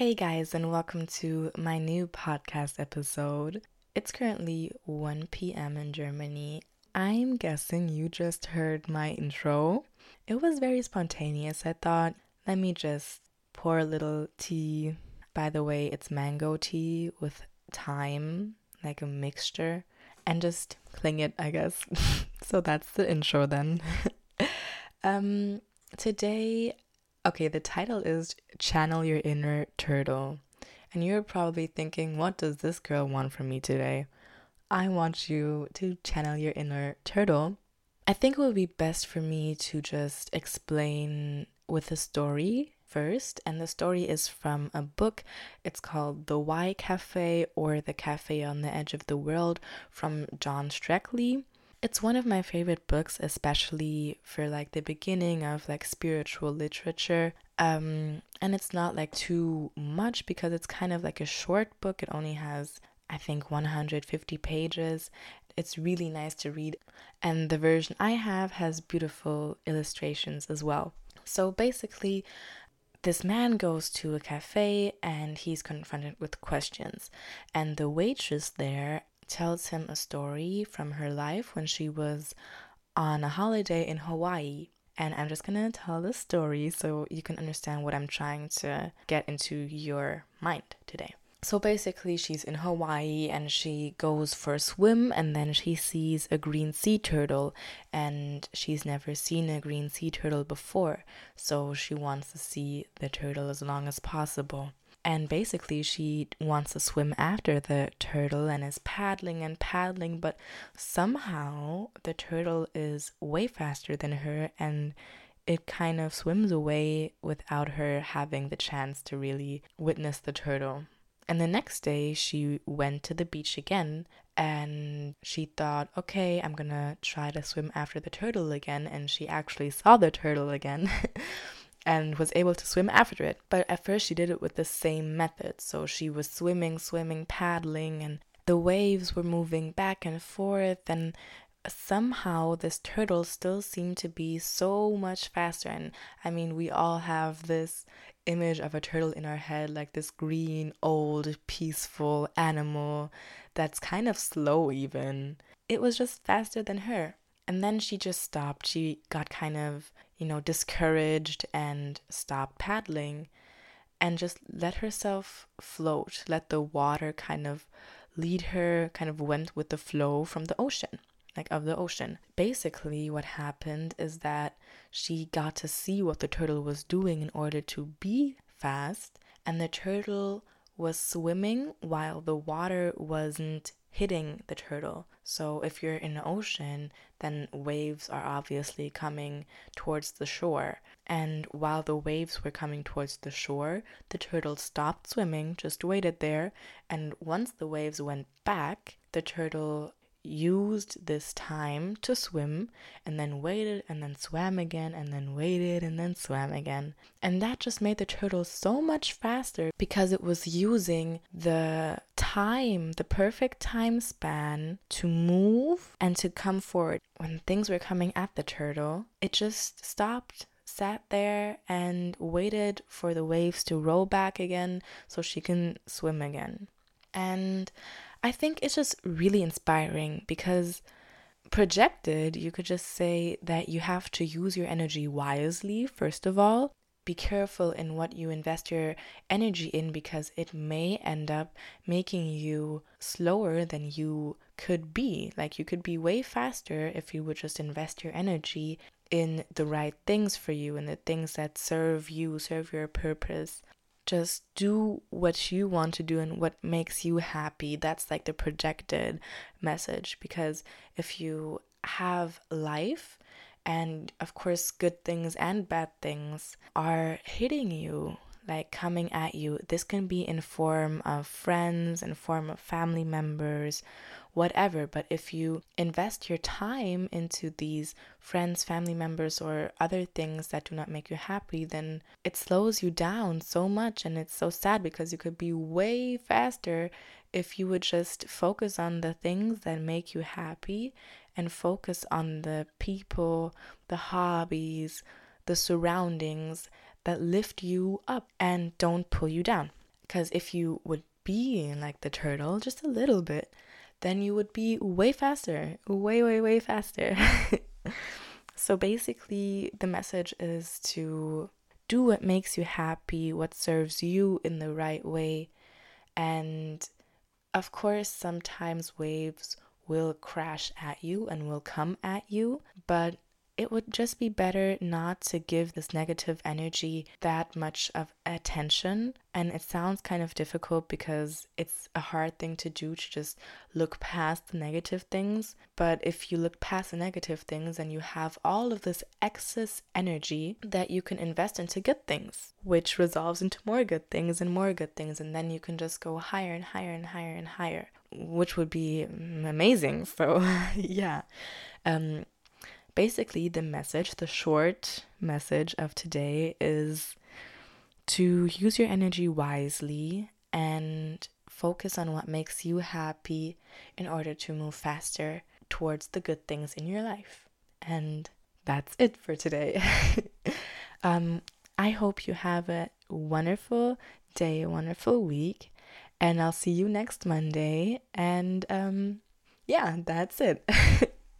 Hey guys, and welcome to my new podcast episode. It's currently 1 p.m. in Germany. I'm guessing you just heard my intro. It was very spontaneous. I thought, let me just pour a little tea. By the way, it's mango tea with thyme, like a mixture, and just cling it, I guess. so that's the intro then. um, today Okay, the title is Channel Your Inner Turtle. And you're probably thinking, what does this girl want from me today? I want you to channel your inner turtle. I think it would be best for me to just explain with a story first. And the story is from a book. It's called The Why Cafe or The Cafe on the Edge of the World from John Strelecky it's one of my favorite books, especially for like the beginning of like spiritual literature. Um, and it's not like too much because it's kind of like a short book. It only has, I think, 150 pages. It's really nice to read. And the version I have has beautiful illustrations as well. So basically, this man goes to a cafe and he's confronted with questions. And the waitress there tells him a story from her life when she was on a holiday in Hawaii. And I'm just gonna tell the story so you can understand what I'm trying to get into your mind today. So basically, she's in Hawaii and she goes for a swim, and then she sees a green sea turtle, and she's never seen a green sea turtle before. So she wants to see the turtle as long as possible. And basically, she wants to swim after the turtle and is paddling and paddling, but somehow the turtle is way faster than her and it kind of swims away without her having the chance to really witness the turtle. And the next day, she went to the beach again and she thought, okay, I'm gonna try to swim after the turtle again. And she actually saw the turtle again. and was able to swim after it. But at first, she did it with the same method. So she was swimming, swimming, paddling, and the waves were moving back and forth. And somehow, this turtle still seemed to be so much faster. And I mean, we all have this image of a turtle in our head, like this green, old, peaceful animal that's kind of slow, even. It was just faster than her. And then she just stopped. She got kind of, you know, discouraged and stop paddling and just let herself float, let the water kind of lead her, kind of went with the flow from the ocean, like of the ocean. Basically, what happened is that she got to see what the turtle was doing in order to be fast, and the turtle was swimming while the water wasn't hitting the turtle. So if you're in the ocean, then waves are obviously coming towards the shore. And while the waves were coming towards the shore, the turtle stopped swimming, just waited there, and once the waves went back, the turtle used this time to swim and then waited and then swam again and then waited and then swam again. And that just made the turtle so much faster because it was using the time, the perfect time span to move and to come forward. When things were coming at the turtle, it just stopped sat there and waited for the waves to roll back again so she can swim again. And I think it's just really inspiring because projected, you could just say that you have to use your energy wisely, first of all. Be careful in what you invest your energy in because it may end up making you slower than you could be. Like you could be way faster if you would just invest your energy in the right things for you and the things that serve you, serve your purpose just do what you want to do and what makes you happy. That's like the projected message because if you have life and of course good things and bad things are hitting you like coming at you this can be in form of friends in form of family members whatever. But if you invest your time into these friends, family members, or other things that do not make you happy, then it slows you down so much. And it's so sad because you could be way faster if you would just focus on the things that make you happy and focus on the people, the hobbies, the surroundings that lift you up and don't pull you down. Because if you would be like the turtle just a little bit, then you would be way faster, way, way, way faster. so basically, the message is to do what makes you happy, what serves you in the right way. And of course, sometimes waves will crash at you and will come at you, but it would just be better not to give this negative energy that much of attention. And it sounds kind of difficult because it's a hard thing to do to just look past the negative things. But if you look past the negative things and you have all of this excess energy that you can invest into good things, which resolves into more good things and more good things. And then you can just go higher and higher and higher and higher, which would be amazing. So, yeah. Um, basically, the message, the short message of today is to use your energy wisely and focus on what makes you happy in order to move faster towards the good things in your life. And that's it for today. um, I hope you have a wonderful day, a wonderful week, and I'll see you next Monday. And um, yeah, that's it.